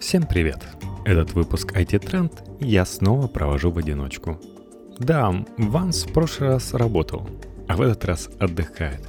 Всем привет! Этот выпуск IT Trend я снова провожу в одиночку. Да, Ванс в прошлый раз работал, а в этот раз отдыхает.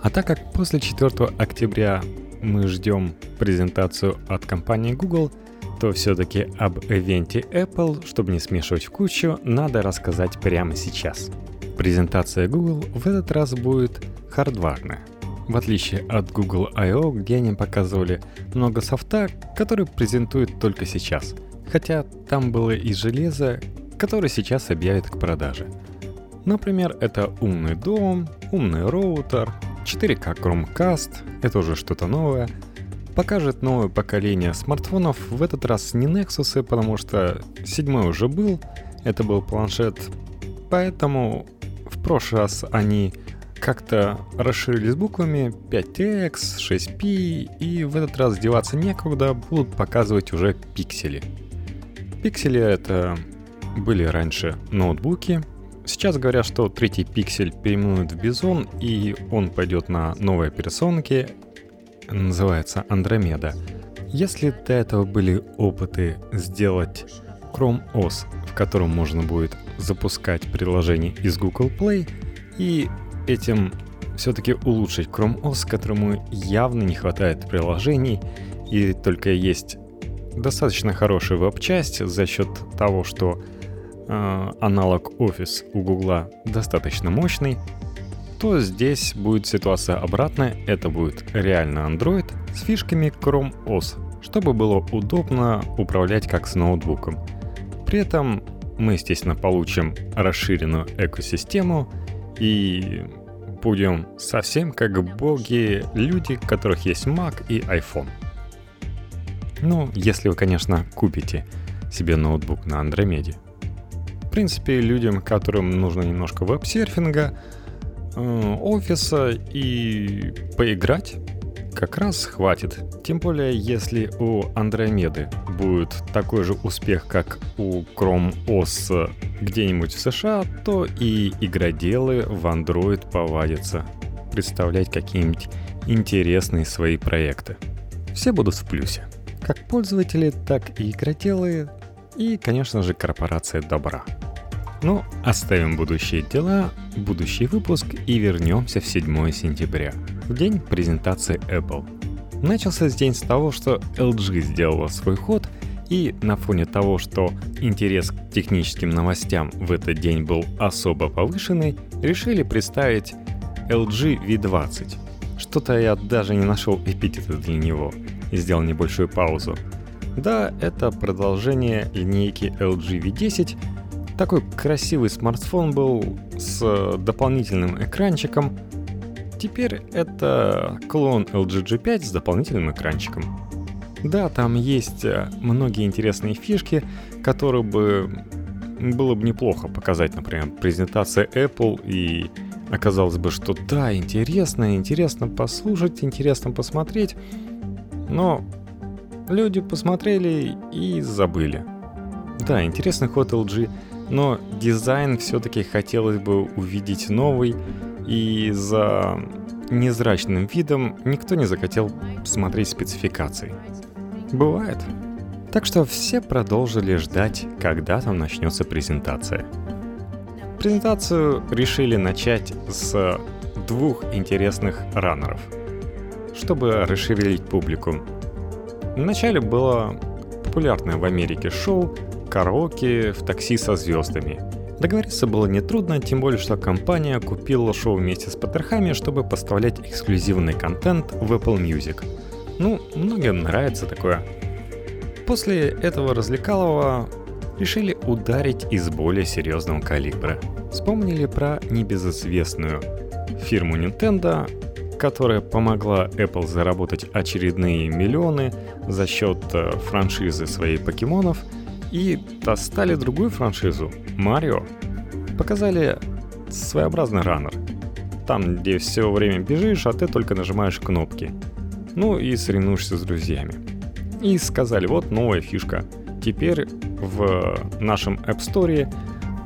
А так как после 4 октября мы ждем презентацию от компании Google, то все-таки об ивенте Apple, чтобы не смешивать в кучу, надо рассказать прямо сейчас. Презентация Google в этот раз будет хардварная – в отличие от Google I.O., где они показывали много софта, который презентуют только сейчас. Хотя там было и железо, которое сейчас объявят к продаже. Например, это умный дом, умный роутер, 4К Chromecast, это уже что-то новое. Покажет новое поколение смартфонов, в этот раз не Nexus, потому что седьмой уже был, это был планшет. Поэтому в прошлый раз они как-то расширились буквами 5X, 6P, и в этот раз деваться некуда, будут показывать уже пиксели. Пиксели это были раньше ноутбуки. Сейчас говорят, что третий пиксель переименуют в Бизон, и он пойдет на новые операционки, называется Андромеда. Если до этого были опыты сделать Chrome OS, в котором можно будет запускать приложение из Google Play, и этим все-таки улучшить Chrome OS, которому явно не хватает приложений, и только есть достаточно хорошая веб-часть за счет того, что э, аналог Office у Гугла достаточно мощный, то здесь будет ситуация обратная, это будет реально Android с фишками Chrome OS, чтобы было удобно управлять как с ноутбуком. При этом мы, естественно, получим расширенную экосистему и будем совсем как боги, люди, у которых есть Mac и iPhone. Ну, если вы, конечно, купите себе ноутбук на Андромеде. В принципе, людям, которым нужно немножко веб-серфинга, э, офиса и поиграть, как раз хватит. Тем более, если у Андромеды будет такой же успех, как у Chrome OS где-нибудь в США, то и игроделы в Android повадятся представлять какие-нибудь интересные свои проекты. Все будут в плюсе. Как пользователи, так и игроделы, и, конечно же, корпорация добра. Ну, оставим будущие дела, будущий выпуск и вернемся в 7 сентября, в день презентации Apple. Начался день с того, что LG сделала свой ход, и на фоне того, что интерес к техническим новостям в этот день был особо повышенный, решили представить LG V20. Что-то я даже не нашел эпитета для него и сделал небольшую паузу. Да, это продолжение линейки LG V10. Такой красивый смартфон был с дополнительным экранчиком. Теперь это клон LG G5 с дополнительным экранчиком. Да, там есть э, многие интересные фишки, которые бы было бы неплохо показать, например, презентация Apple и оказалось бы, что да, интересно, интересно послушать, интересно посмотреть, но люди посмотрели и забыли. Да, интересный ход LG, но дизайн все-таки хотелось бы увидеть новый, и за незрачным видом никто не захотел смотреть спецификации. Бывает. Так что все продолжили ждать, когда там начнется презентация. Презентацию решили начать с двух интересных раннеров, чтобы расширить публику. Вначале было популярное в Америке шоу «Караоке в такси со звездами». Договориться было нетрудно, тем более, что компания купила шоу вместе с Паттерхами, чтобы поставлять эксклюзивный контент в Apple Music. Ну, многим нравится такое После этого развлекалого решили ударить из более серьезного калибра. Вспомнили про небезызвестную фирму Nintendo, которая помогла Apple заработать очередные миллионы за счет э, франшизы своей покемонов, и достали другую франшизу — Марио. Показали своеобразный раннер. Там, где все время бежишь, а ты только нажимаешь кнопки. Ну и соревнуешься с друзьями и сказали, вот новая фишка. Теперь в нашем App Store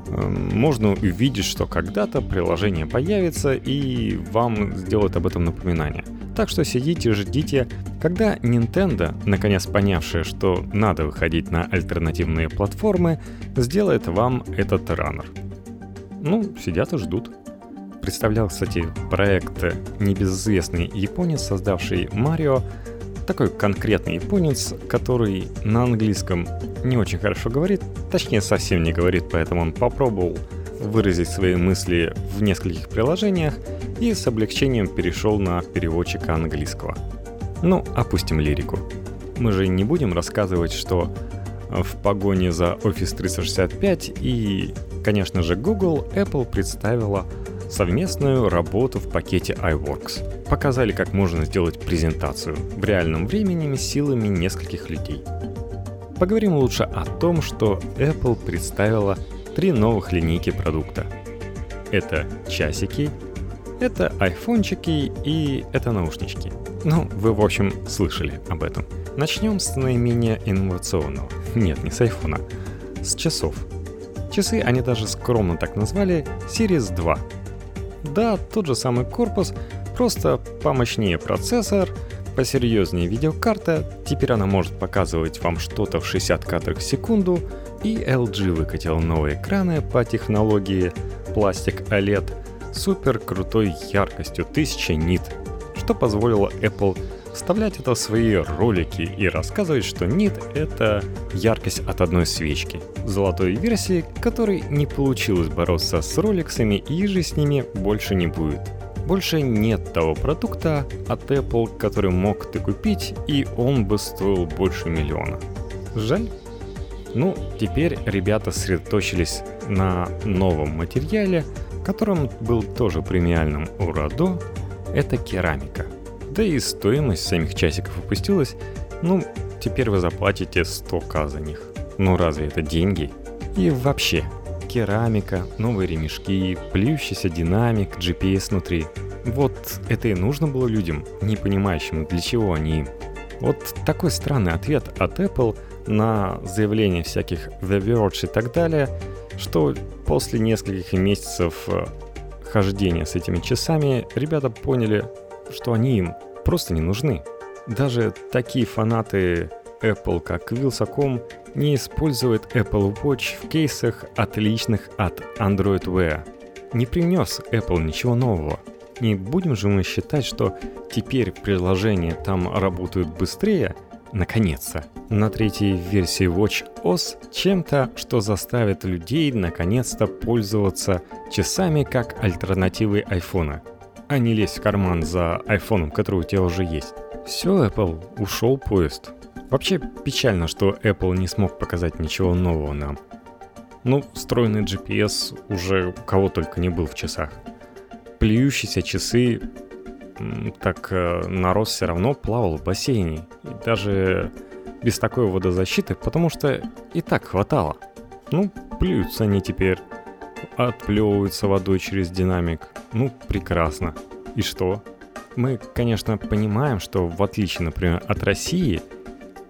эм, можно увидеть, что когда-то приложение появится и вам сделают об этом напоминание. Так что сидите, ждите, когда Nintendo, наконец понявшая, что надо выходить на альтернативные платформы, сделает вам этот раннер. Ну, сидят и ждут. Представлял, кстати, проект небезызвестный японец, создавший Марио, такой конкретный японец, который на английском не очень хорошо говорит, точнее совсем не говорит, поэтому он попробовал выразить свои мысли в нескольких приложениях и с облегчением перешел на переводчик английского. Ну, опустим лирику. Мы же не будем рассказывать, что в погоне за Office 365 и, конечно же, Google, Apple представила совместную работу в пакете iWorks. Показали, как можно сделать презентацию в реальном времени силами нескольких людей. Поговорим лучше о том, что Apple представила три новых линейки продукта. Это часики, это айфончики и это наушнички. Ну, вы, в общем, слышали об этом. Начнем с наименее инновационного. Нет, не с айфона. С часов. Часы они даже скромно так назвали Series 2. Да, тот же самый корпус, просто помощнее процессор, посерьезнее видеокарта, теперь она может показывать вам что-то в 60 кадров в секунду, и LG выкатил новые экраны по технологии пластик OLED супер крутой яркостью 1000 нит, что позволило Apple вставлять это в свои ролики и рассказывать, что нит — это яркость от одной свечки. Золотой версии, которой не получилось бороться с роликсами и же с ними больше не будет. Больше нет того продукта от Apple, который мог ты купить, и он бы стоил больше миллиона. Жаль. Ну, теперь ребята сосредоточились на новом материале, которым был тоже премиальным у Радо, это керамика. Да и стоимость самих часиков опустилась, ну, теперь вы заплатите 100к за них. Ну разве это деньги? И вообще, керамика, новые ремешки, плюющийся динамик, GPS внутри. Вот это и нужно было людям, не понимающим, для чего они им. Вот такой странный ответ от Apple на заявления всяких The Verge и так далее, что после нескольких месяцев э, хождения с этими часами ребята поняли, что они им просто не нужны. Даже такие фанаты Apple, как Wheels.com, не используют Apple Watch в кейсах, отличных от Android Wear. Не принес Apple ничего нового. Не будем же мы считать, что теперь приложения там работают быстрее, наконец-то, на третьей версии Watch OS чем-то, что заставит людей наконец-то пользоваться часами как альтернативой айфона, а не лезть в карман за айфоном, который у тебя уже есть. Все, Apple, ушел поезд. Вообще печально, что Apple не смог показать ничего нового нам. Ну, встроенный GPS уже у кого только не был в часах. Плюющиеся часы, так э, народ все равно плавал в бассейне. И даже без такой водозащиты, потому что и так хватало. Ну, плюются они теперь, отплевываются водой через динамик. Ну, прекрасно. И что? Мы, конечно, понимаем, что в отличие, например, от России –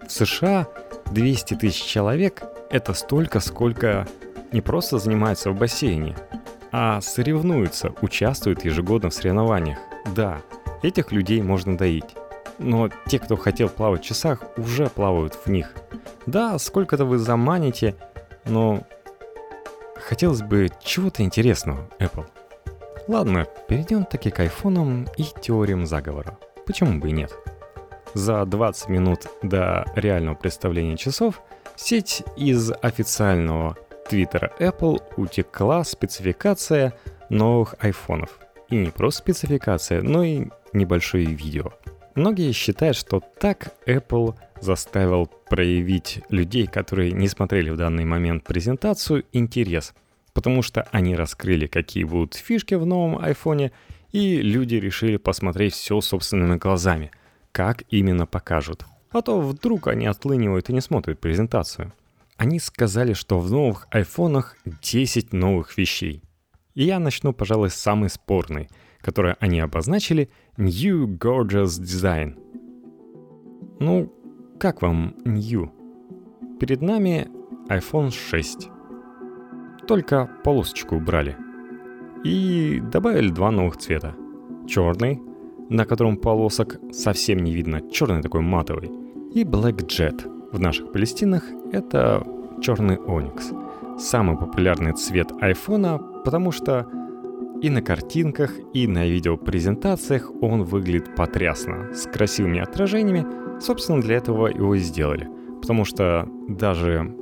в США 200 тысяч человек – это столько, сколько не просто занимаются в бассейне, а соревнуются, участвуют ежегодно в соревнованиях. Да, этих людей можно доить. Но те, кто хотел плавать в часах, уже плавают в них. Да, сколько-то вы заманите, но хотелось бы чего-то интересного, Apple. Ладно, перейдем таки к айфонам и теориям заговора. Почему бы и нет? За 20 минут до реального представления часов сеть из официального твиттера Apple утекла спецификация новых айфонов. И не просто спецификация, но и небольшое видео. Многие считают, что так Apple заставил проявить людей, которые не смотрели в данный момент презентацию, интерес, потому что они раскрыли, какие будут фишки в новом айфоне, и люди решили посмотреть все собственными глазами – как именно покажут. А то вдруг они отлынивают и не смотрят презентацию. Они сказали, что в новых айфонах 10 новых вещей. И я начну, пожалуй, с самой спорной, которую они обозначили New Gorgeous Design. Ну, как вам New? Перед нами iPhone 6. Только полосочку убрали. И добавили два новых цвета. Черный на котором полосок совсем не видно, черный такой матовый. И Black Jet. В наших Палестинах это черный оникс. Самый популярный цвет айфона, потому что и на картинках, и на видеопрезентациях он выглядит потрясно, с красивыми отражениями. Собственно, для этого его и сделали. Потому что даже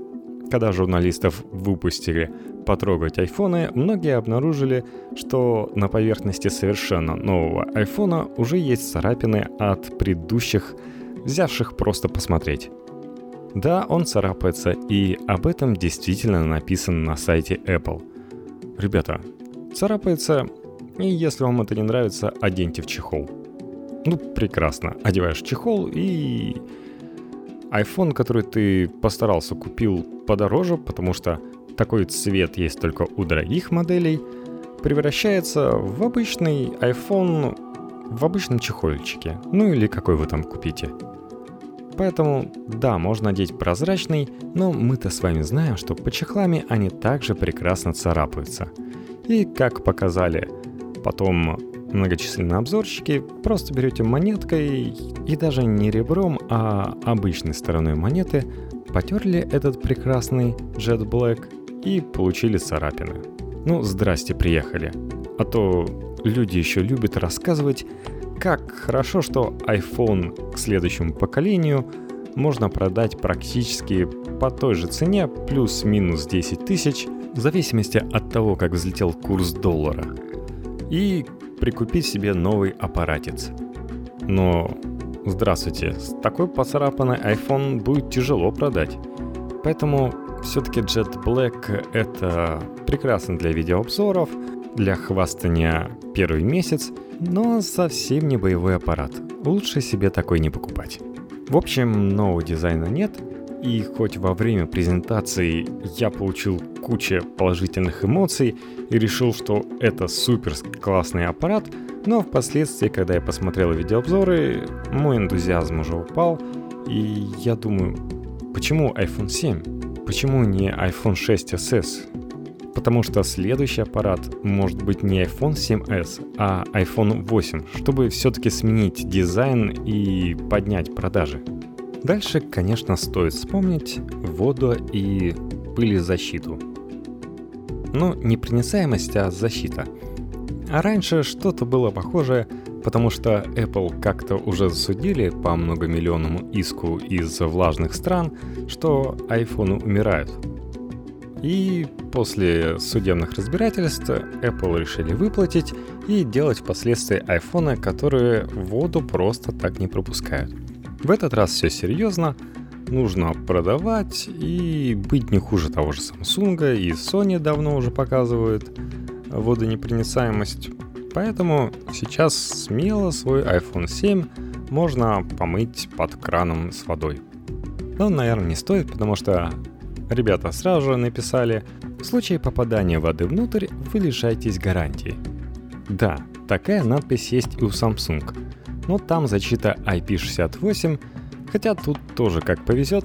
когда журналистов выпустили потрогать айфоны, многие обнаружили, что на поверхности совершенно нового айфона уже есть царапины от предыдущих, взявших просто посмотреть. Да, он царапается, и об этом действительно написано на сайте Apple. Ребята, царапается, и если вам это не нравится, оденьте в чехол. Ну, прекрасно. Одеваешь чехол и iPhone, который ты постарался купил подороже, потому что такой цвет есть только у дорогих моделей, превращается в обычный iPhone в обычном чехольчике. Ну или какой вы там купите. Поэтому, да, можно надеть прозрачный, но мы-то с вами знаем, что по чехлами они также прекрасно царапаются. И как показали потом многочисленные обзорщики, просто берете монеткой и даже не ребром, а обычной стороной монеты потерли этот прекрасный Jet Black и получили царапины. Ну, здрасте, приехали. А то люди еще любят рассказывать, как хорошо, что iPhone к следующему поколению можно продать практически по той же цене, плюс-минус 10 тысяч, в зависимости от того, как взлетел курс доллара. И прикупить себе новый аппаратец. Но, здравствуйте, с такой поцарапанной iPhone будет тяжело продать. Поэтому все-таки Jet Black это прекрасно для видеообзоров, для хвастания первый месяц, но совсем не боевой аппарат. Лучше себе такой не покупать. В общем, нового дизайна нет, и хоть во время презентации я получил кучу положительных эмоций и решил, что это супер классный аппарат, но впоследствии, когда я посмотрел видеообзоры, мой энтузиазм уже упал, и я думаю, почему iPhone 7? Почему не iPhone 6s? Потому что следующий аппарат может быть не iPhone 7s, а iPhone 8, чтобы все-таки сменить дизайн и поднять продажи. Дальше, конечно, стоит вспомнить воду и пылезащиту. Ну, не проницаемость, а защита. А раньше что-то было похожее, потому что Apple как-то уже засудили по многомиллионному иску из влажных стран, что айфоны умирают. И после судебных разбирательств Apple решили выплатить и делать впоследствии айфоны, которые воду просто так не пропускают. В этот раз все серьезно, нужно продавать и быть не хуже того же Samsung, и Sony давно уже показывают водонепроницаемость. Поэтому сейчас смело свой iPhone 7 можно помыть под краном с водой. Но, наверное, не стоит, потому что ребята сразу же написали, в случае попадания воды внутрь вы лишаетесь гарантии. Да, такая надпись есть и у Samsung – но там защита IP68, хотя тут тоже как повезет,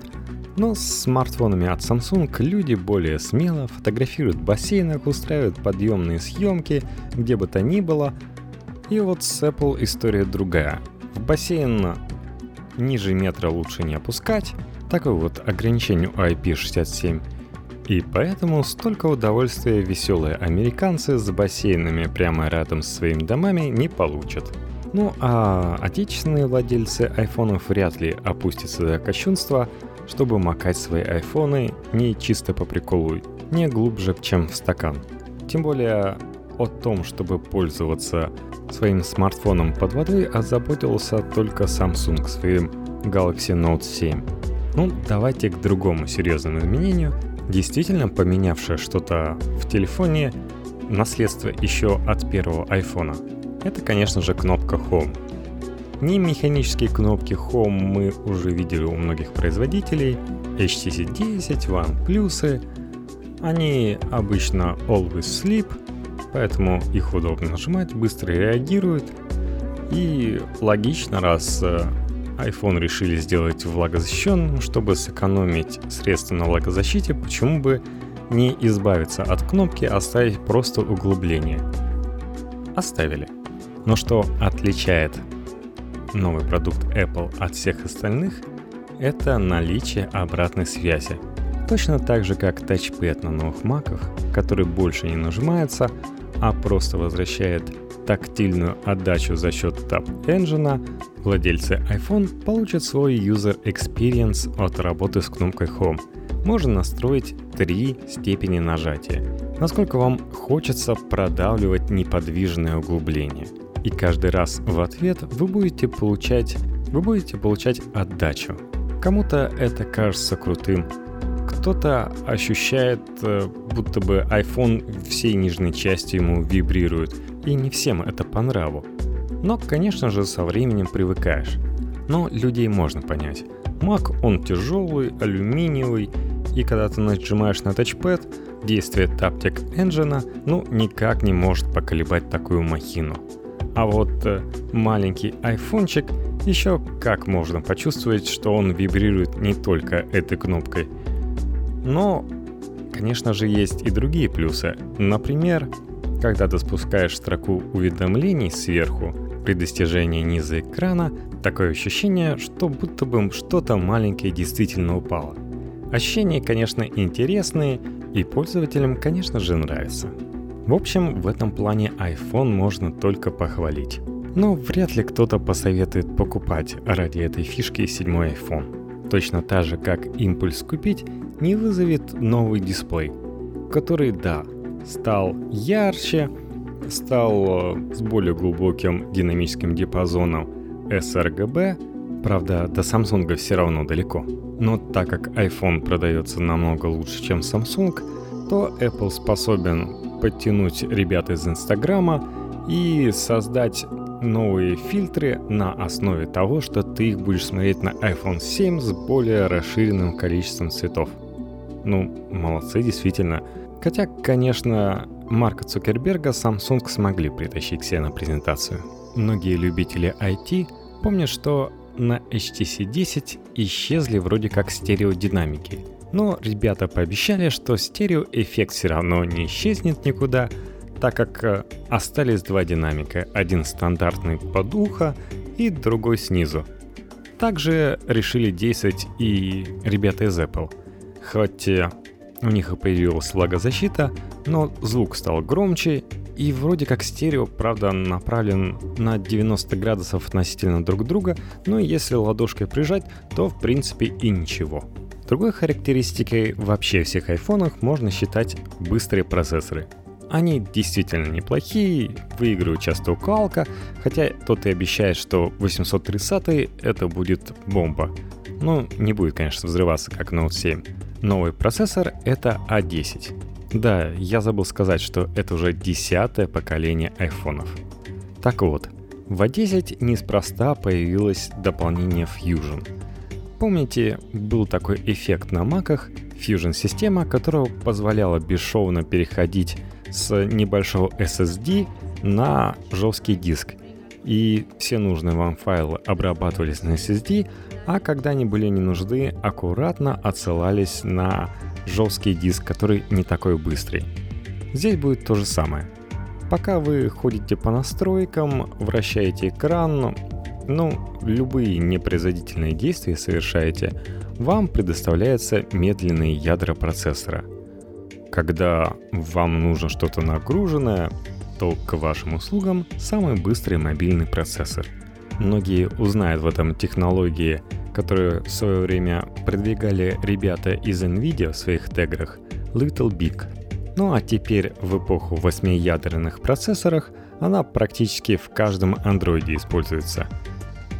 но с смартфонами от Samsung люди более смело фотографируют в устраивают подъемные съемки, где бы то ни было. И вот с Apple история другая. В бассейн ниже метра лучше не опускать, такое вот ограничение у IP67. И поэтому столько удовольствия веселые американцы с бассейнами прямо рядом с своими домами не получат. Ну а отечественные владельцы айфонов вряд ли опустятся до кощунства, чтобы макать свои айфоны не чисто по приколу, не глубже, чем в стакан. Тем более о том, чтобы пользоваться своим смартфоном под водой, озаботился только Samsung своим Galaxy Note 7. Ну, давайте к другому серьезному изменению, действительно поменявшее что-то в телефоне, наследство еще от первого айфона – это, конечно же, кнопка Home. Не механические кнопки Home мы уже видели у многих производителей. HTC 10, OnePlus. Они обычно always sleep, поэтому их удобно нажимать, быстро реагируют. И логично, раз э, iPhone решили сделать влагозащищенным, чтобы сэкономить средства на влагозащите, почему бы не избавиться от кнопки, оставить просто углубление. Оставили. Но что отличает новый продукт Apple от всех остальных, это наличие обратной связи. Точно так же, как тачпэд на новых маках, который больше не нажимается, а просто возвращает тактильную отдачу за счет Tap Engine, владельцы iPhone получат свой User Experience от работы с кнопкой Home. Можно настроить три степени нажатия, насколько вам хочется продавливать неподвижное углубление. И каждый раз в ответ вы будете получать, вы будете получать отдачу. Кому-то это кажется крутым, кто-то ощущает, э, будто бы iPhone всей нижней части ему вибрирует, и не всем это по нраву. Но, конечно же, со временем привыкаешь. Но людей можно понять. Mac, он тяжелый, алюминиевый, и когда ты нажимаешь на тачпэд, действие Taptic Engine ну никак не может поколебать такую махину. А вот э, маленький айфончик еще как можно почувствовать, что он вибрирует не только этой кнопкой. Но, конечно же, есть и другие плюсы. Например, когда ты спускаешь строку уведомлений сверху, при достижении низа экрана, такое ощущение, что будто бы что-то маленькое действительно упало. Ощущения, конечно, интересные, и пользователям, конечно же, нравятся. В общем, в этом плане iPhone можно только похвалить. Но вряд ли кто-то посоветует покупать ради этой фишки седьмой iPhone. Точно так же, как импульс купить, не вызовет новый дисплей, который, да, стал ярче, стал э, с более глубоким динамическим диапазоном sRGB, правда, до Samsung все равно далеко. Но так как iPhone продается намного лучше, чем Samsung, то Apple способен подтянуть ребят из Инстаграма и создать новые фильтры на основе того, что ты их будешь смотреть на iPhone 7 с более расширенным количеством цветов. Ну, молодцы, действительно. Хотя, конечно, Марка Цукерберга Samsung смогли притащить себе на презентацию. Многие любители IT помнят, что на HTC 10 исчезли вроде как стереодинамики. Но ребята пообещали, что стереоэффект все равно не исчезнет никуда, так как э, остались два динамика, один стандартный под ухо и другой снизу. Также решили действовать и ребята из Apple. Хоть э, у них и появилась влагозащита, но звук стал громче, и вроде как стерео, правда, направлен на 90 градусов относительно друг друга, но если ладошкой прижать, то в принципе и ничего. Другой характеристикой вообще всех айфонах можно считать быстрые процессоры. Они действительно неплохие, выигрывают часто у Qualcomm, хотя тот и обещает, что 830 это будет бомба. Ну, не будет, конечно, взрываться, как Note 7. Новый процессор — это A10. А да, я забыл сказать, что это уже десятое поколение айфонов. Так вот, в A10 а неспроста появилось дополнение Fusion. Помните, был такой эффект на маках, Fusion-система, которая позволяла бесшовно переходить с небольшого SSD на жесткий диск. И все нужные вам файлы обрабатывались на SSD, а когда они были не нужны, аккуратно отсылались на жесткий диск, который не такой быстрый. Здесь будет то же самое. Пока вы ходите по настройкам, вращаете экран, ну, любые непроизводительные действия совершаете, вам предоставляются медленные ядра процессора. Когда вам нужно что-то нагруженное, то к вашим услугам самый быстрый мобильный процессор – Многие узнают в этом технологии, которые в свое время продвигали ребята из NVIDIA в своих теграх Little Big. Ну а теперь в эпоху восьмиядерных процессорах она практически в каждом андроиде используется.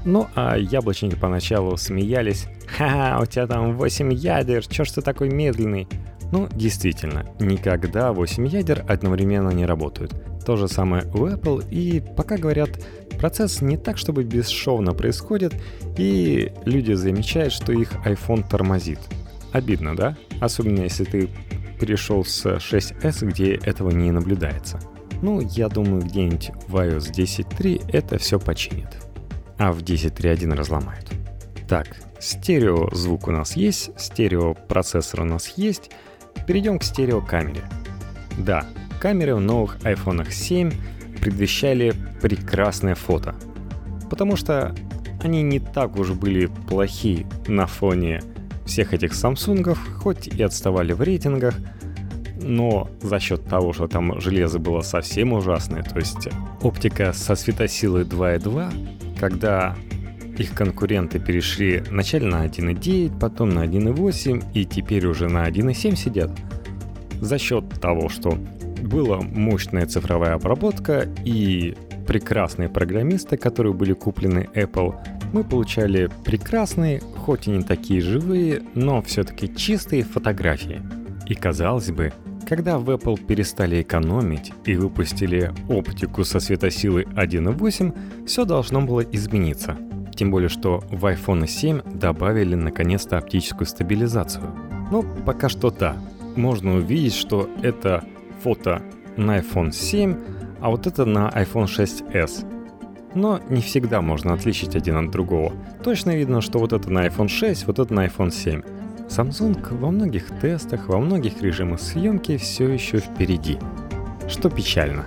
Ну а яблочники поначалу смеялись «Ха, у тебя там 8 ядер, чё ж ты такой медленный?» Ну, действительно, никогда 8 ядер одновременно не работают. То же самое у Apple, и пока говорят, процесс не так, чтобы бесшовно происходит, и люди замечают, что их iPhone тормозит. Обидно, да? Особенно если ты перешел с 6s, где этого не наблюдается. Ну, я думаю, где-нибудь в iOS 10.3 это все починит. А в 10.3.1 разломают. Так, стерео звук у нас есть, стерео процессор у нас есть. Перейдем к стереокамере. Да, камеры в новых iPhone 7 предвещали прекрасное фото. Потому что они не так уж были плохи на фоне всех этих Samsung, хоть и отставали в рейтингах, но за счет того, что там железо было совсем ужасное, то есть оптика со светосилой 2.2, когда их конкуренты перешли вначале на 1.9, потом на 1.8 и теперь уже на 1.7 сидят. За счет того, что была мощная цифровая обработка и прекрасные программисты, которые были куплены Apple, мы получали прекрасные, хоть и не такие живые, но все-таки чистые фотографии. И казалось бы, когда в Apple перестали экономить и выпустили оптику со светосилой 1.8, все должно было измениться. Тем более, что в iPhone 7 добавили наконец-то оптическую стабилизацию. Но пока что да, можно увидеть, что это фото на iPhone 7, а вот это на iPhone 6s. Но не всегда можно отличить один от другого. Точно видно, что вот это на iPhone 6, вот это на iPhone 7. Samsung во многих тестах, во многих режимах съемки все еще впереди. Что печально.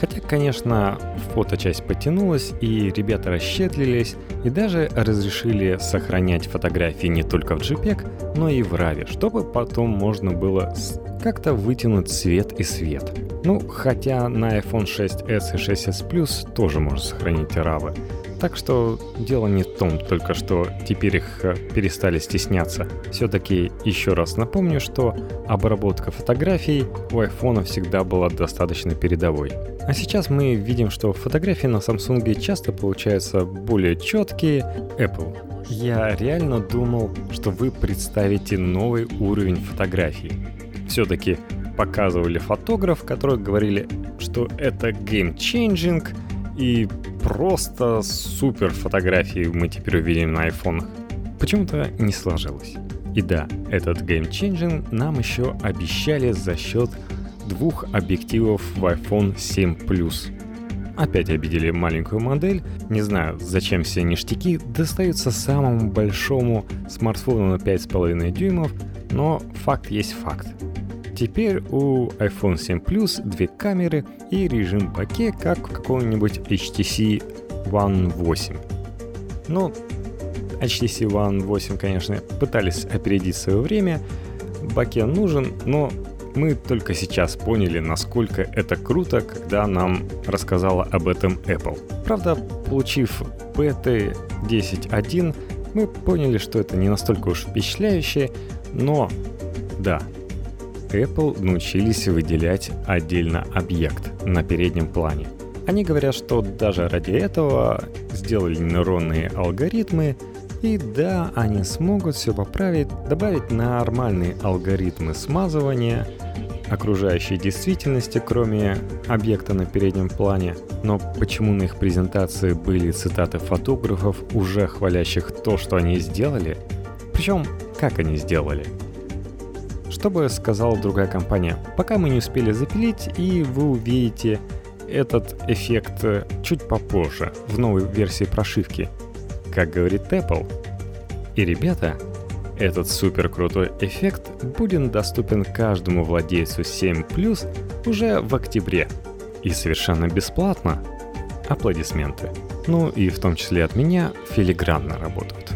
Хотя, конечно, фоточасть потянулась, и ребята расщетлились, и даже разрешили сохранять фотографии не только в JPEG, но и в RAW, чтобы потом можно было как-то вытянуть цвет и свет. Ну, хотя на iPhone 6s и 6s Plus тоже можно сохранить RAW. Так что дело не в том только, что теперь их э, перестали стесняться. Все-таки еще раз напомню, что обработка фотографий у iPhone всегда была достаточно передовой. А сейчас мы видим, что фотографии на Samsung часто получаются более четкие. Apple. Я реально думал, что вы представите новый уровень фотографий. Все-таки показывали фотограф, которые говорили, что это game-changing, и просто супер фотографии мы теперь увидим на айфонах. Почему-то не сложилось. И да, этот Changing нам еще обещали за счет двух объективов в iPhone 7 Plus. Опять обидели маленькую модель. Не знаю, зачем все ништяки достаются самому большому смартфону на 5,5 дюймов, но факт есть факт. Теперь у iPhone 7 Plus две камеры и режим боке, как в каком-нибудь HTC One 8. Ну, HTC One 8, конечно, пытались опередить свое время. Боке нужен, но мы только сейчас поняли, насколько это круто, когда нам рассказала об этом Apple. Правда, получив PT 10.1, мы поняли, что это не настолько уж впечатляюще, но да, Apple научились выделять отдельно объект на переднем плане. Они говорят, что даже ради этого сделали нейронные алгоритмы, и да, они смогут все поправить, добавить нормальные алгоритмы смазывания, окружающей действительности, кроме объекта на переднем плане. Но почему на их презентации были цитаты фотографов, уже хвалящих то, что они сделали? Причем, как они сделали – что бы сказала другая компания? Пока мы не успели запилить, и вы увидите этот эффект э, чуть попозже, в новой версии прошивки. Как говорит Apple. И ребята, этот супер крутой эффект будет доступен каждому владельцу 7 Plus уже в октябре. И совершенно бесплатно. Аплодисменты. Ну и в том числе от меня филигранно работают.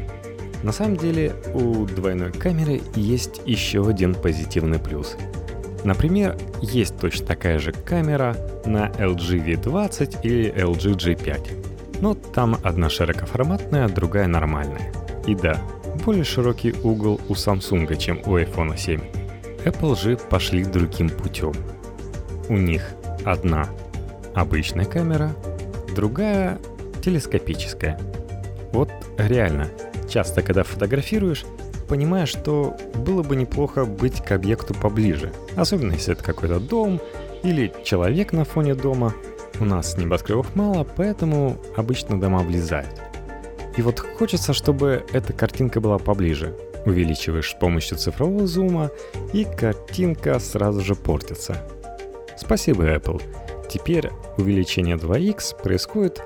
На самом деле у двойной камеры есть еще один позитивный плюс. Например, есть точно такая же камера на LG V20 или LG G5. Но там одна широкоформатная, другая нормальная. И да, более широкий угол у Samsung, чем у iPhone 7. Apple же пошли другим путем. У них одна обычная камера, другая телескопическая. Вот реально, Часто, когда фотографируешь, понимаешь, что было бы неплохо быть к объекту поближе. Особенно если это какой-то дом или человек на фоне дома. У нас небоскребов мало, поэтому обычно дома влезают. И вот хочется, чтобы эта картинка была поближе. Увеличиваешь с помощью цифрового зума, и картинка сразу же портится. Спасибо, Apple. Теперь увеличение 2x происходит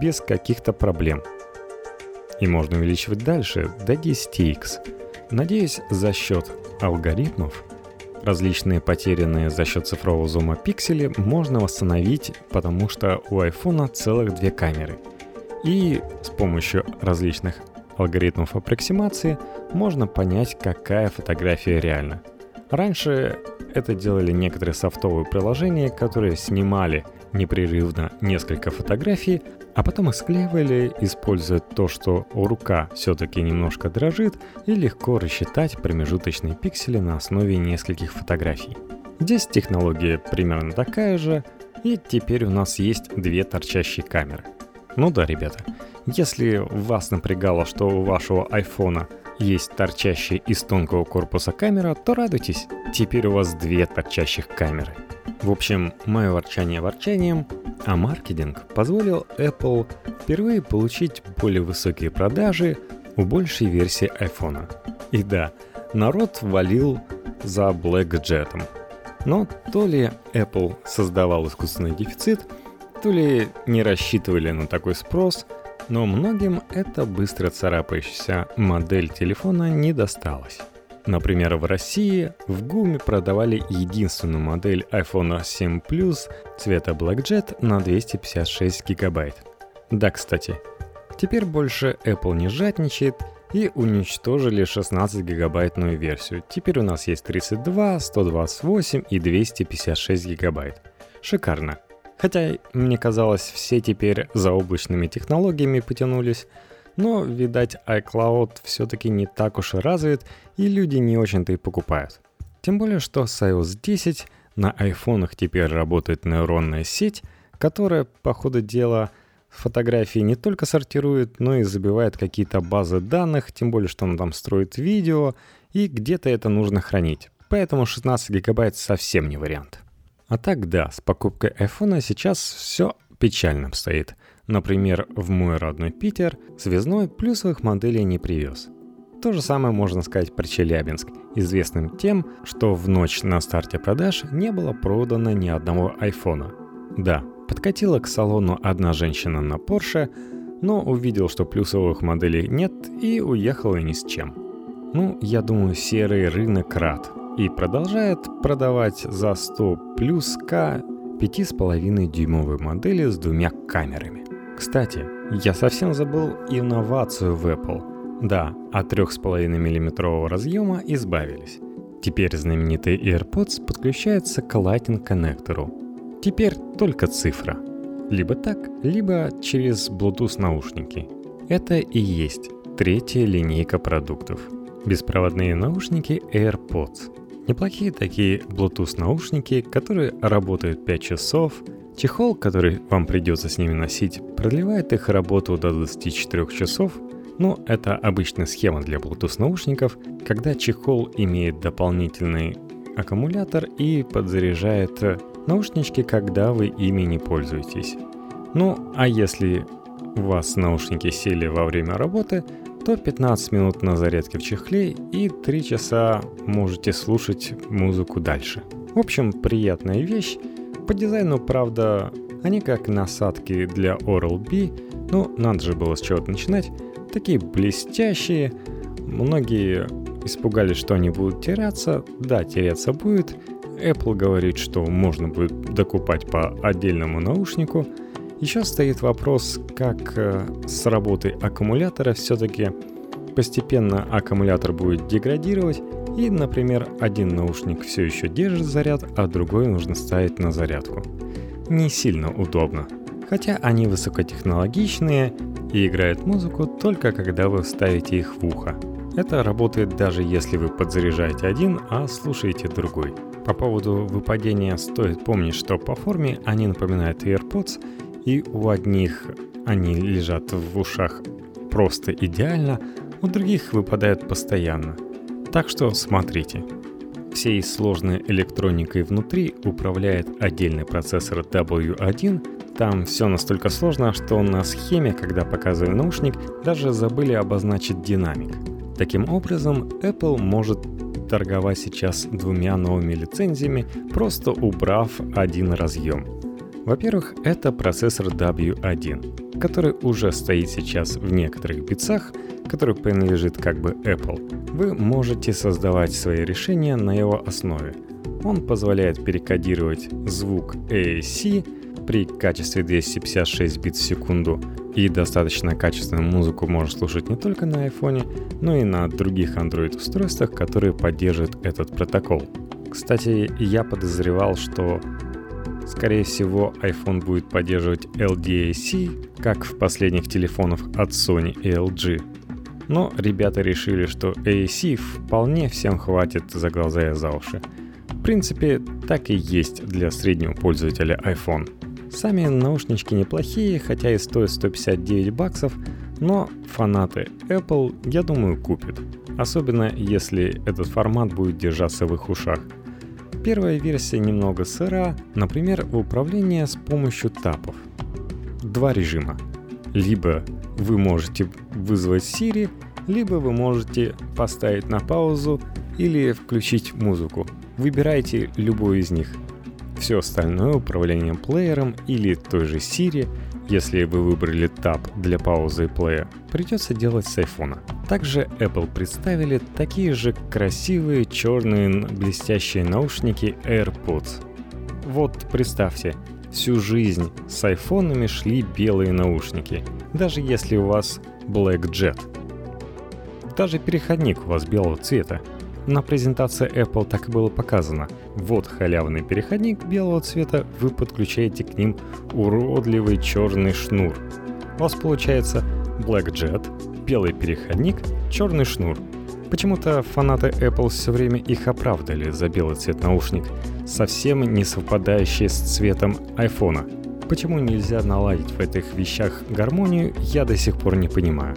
без каких-то проблем – и можно увеличивать дальше до 10x. Надеюсь, за счет алгоритмов различные потерянные за счет цифрового зума пиксели можно восстановить, потому что у iPhone целых две камеры. И с помощью различных алгоритмов аппроксимации можно понять, какая фотография реальна. Раньше это делали некоторые софтовые приложения, которые снимали непрерывно несколько фотографий, а потом их склеивали, используя то, что рука все-таки немножко дрожит, и легко рассчитать промежуточные пиксели на основе нескольких фотографий. Здесь технология примерно такая же, и теперь у нас есть две торчащие камеры. Ну да, ребята, если вас напрягало, что у вашего айфона есть торчащая из тонкого корпуса камера, то радуйтесь, теперь у вас две торчащих камеры. В общем, мое ворчание ворчанием, а маркетинг позволил Apple впервые получить более высокие продажи у большей версии iPhone. И да, народ валил за Blackjet. Но то ли Apple создавал искусственный дефицит, то ли не рассчитывали на такой спрос, но многим эта быстро царапающаяся модель телефона не досталась. Например, в России в ГУМе продавали единственную модель iPhone 7 Plus цвета Blackjet на 256 гигабайт. Да, кстати, теперь больше Apple не жадничает и уничтожили 16 гигабайтную версию. Теперь у нас есть 32, 128 и 256 гигабайт. Шикарно. Хотя, мне казалось, все теперь за облачными технологиями потянулись, но, видать, iCloud все-таки не так уж и развит, и люди не очень-то и покупают. Тем более, что с iOS 10 на айфонах теперь работает нейронная сеть, которая, по ходу дела, фотографии не только сортирует, но и забивает какие-то базы данных, тем более, что он там строит видео, и где-то это нужно хранить. Поэтому 16 гигабайт совсем не вариант. А так да, с покупкой айфона сейчас все печально обстоит. Например, в мой родной Питер связной плюсовых моделей не привез. То же самое можно сказать про Челябинск, известным тем, что в ночь на старте продаж не было продано ни одного айфона. Да, подкатила к салону одна женщина на Porsche, но увидел, что плюсовых моделей нет и уехала ни с чем. Ну, я думаю, серый рынок рад и продолжает продавать за 100 плюс К 5,5 дюймовой модели с двумя камерами. Кстати, я совсем забыл инновацию в Apple. Да, от 3,5 мм разъема избавились. Теперь знаменитый AirPods подключается к Lightning коннектору. Теперь только цифра. Либо так, либо через Bluetooth наушники. Это и есть третья линейка продуктов. Беспроводные наушники AirPods. Неплохие такие Bluetooth наушники, которые работают 5 часов, Чехол, который вам придется с ними носить, продлевает их работу до 24 часов, но это обычная схема для Bluetooth наушников, когда чехол имеет дополнительный аккумулятор и подзаряжает наушнички, когда вы ими не пользуетесь. Ну, а если у вас наушники сели во время работы, то 15 минут на зарядке в чехле и 3 часа можете слушать музыку дальше. В общем, приятная вещь, по дизайну, правда, они как насадки для Oral-B, ну, надо же было с чего-то начинать, такие блестящие, многие испугались, что они будут теряться, да, теряться будет, Apple говорит, что можно будет докупать по отдельному наушнику. Еще стоит вопрос, как э, с работой аккумулятора все-таки постепенно аккумулятор будет деградировать, и, например, один наушник все еще держит заряд, а другой нужно ставить на зарядку. Не сильно удобно. Хотя они высокотехнологичные и играют музыку только когда вы вставите их в ухо. Это работает даже если вы подзаряжаете один, а слушаете другой. По поводу выпадения стоит помнить, что по форме они напоминают AirPods, и у одних они лежат в ушах просто идеально, у других выпадают постоянно. Так что смотрите. Всей сложной электроникой внутри управляет отдельный процессор W1. Там все настолько сложно, что на схеме, когда показывали наушник, даже забыли обозначить динамик. Таким образом, Apple может торговать сейчас двумя новыми лицензиями, просто убрав один разъем. Во-первых, это процессор W1, который уже стоит сейчас в некоторых битсах, который принадлежит как бы Apple, вы можете создавать свои решения на его основе. Он позволяет перекодировать звук AAC при качестве 256 бит в секунду и достаточно качественную музыку можно слушать не только на iPhone, но и на других Android-устройствах, которые поддерживают этот протокол. Кстати, я подозревал, что Скорее всего, iPhone будет поддерживать LDAC, как в последних телефонах от Sony и LG. Но ребята решили, что AAC вполне всем хватит за глаза и за уши. В принципе, так и есть для среднего пользователя iPhone. Сами наушнички неплохие, хотя и стоят 159 баксов, но фанаты Apple, я думаю, купят. Особенно если этот формат будет держаться в их ушах. Первая версия немного сыра, например, управление с помощью тапов. Два режима. Либо вы можете вызвать Siri, либо вы можете поставить на паузу или включить музыку. Выбирайте любой из них – все остальное управлением плеером или той же Siri, если вы выбрали Tab для паузы и плея, придется делать с iPhone. Также Apple представили такие же красивые черные блестящие наушники AirPods. Вот представьте, всю жизнь с айфонами шли белые наушники, даже если у вас Black Jet. Даже переходник у вас белого цвета, на презентации Apple так и было показано. Вот халявный переходник белого цвета, вы подключаете к ним уродливый черный шнур. У вас получается Black Jet, белый переходник, черный шнур. Почему-то фанаты Apple все время их оправдали за белый цвет наушник, совсем не совпадающий с цветом iPhone. Почему нельзя наладить в этих вещах гармонию, я до сих пор не понимаю.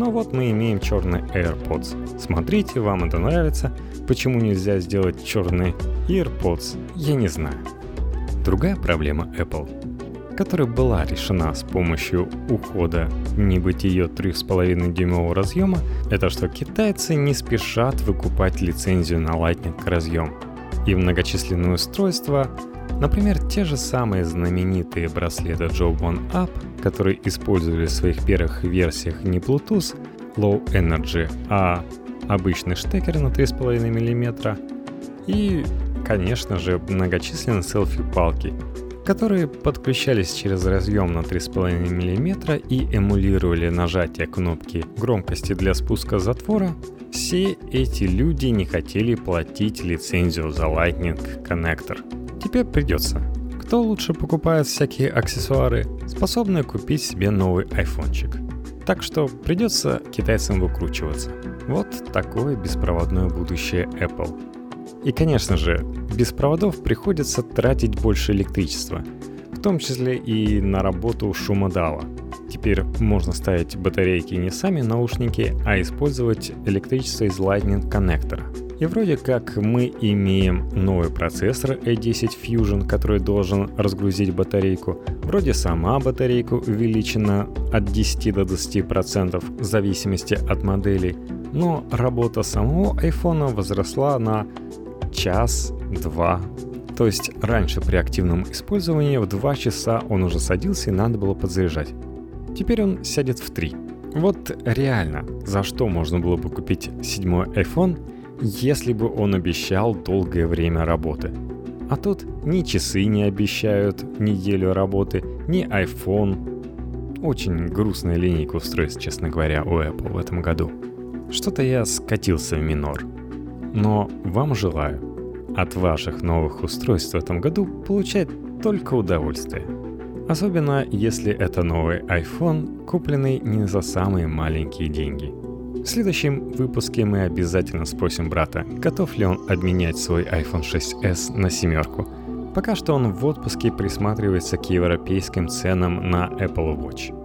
Но вот мы имеем черный AirPods. Смотрите, вам это нравится. Почему нельзя сделать черный AirPods, я не знаю. Другая проблема Apple, которая была решена с помощью ухода небытие 3,5 дюймового разъема, это что китайцы не спешат выкупать лицензию на Lightning разъем. И многочисленные устройства Например, те же самые знаменитые браслеты Joe One Up, которые использовали в своих первых версиях не Bluetooth Low Energy, а обычный штекер на 3,5 мм и, конечно же, многочисленные селфи-палки, которые подключались через разъем на 3,5 мм и эмулировали нажатие кнопки громкости для спуска затвора, все эти люди не хотели платить лицензию за Lightning коннектор – Теперь придется. Кто лучше покупает всякие аксессуары, способные купить себе новый айфончик. Так что придется китайцам выкручиваться. Вот такое беспроводное будущее Apple. И, конечно же, без проводов приходится тратить больше электричества, в том числе и на работу шумодава. Теперь можно ставить батарейки не сами наушники, а использовать электричество из Lightning коннектора – и вроде как мы имеем новый процессор A10 Fusion, который должен разгрузить батарейку. Вроде сама батарейка увеличена от 10 до 20% в зависимости от моделей. Но работа самого iPhone возросла на час-два. То есть раньше при активном использовании в 2 часа он уже садился и надо было подзаряжать. Теперь он сядет в 3. Вот реально, за что можно было бы купить седьмой iPhone – если бы он обещал долгое время работы. А тут ни часы не обещают неделю работы, ни iPhone. Очень грустная линейка устройств, честно говоря, у Apple в этом году. Что-то я скатился в минор. Но вам желаю от ваших новых устройств в этом году получать только удовольствие. Особенно если это новый iPhone, купленный не за самые маленькие деньги – в следующем выпуске мы обязательно спросим брата, готов ли он обменять свой iPhone 6s на семерку. Пока что он в отпуске присматривается к европейским ценам на Apple Watch.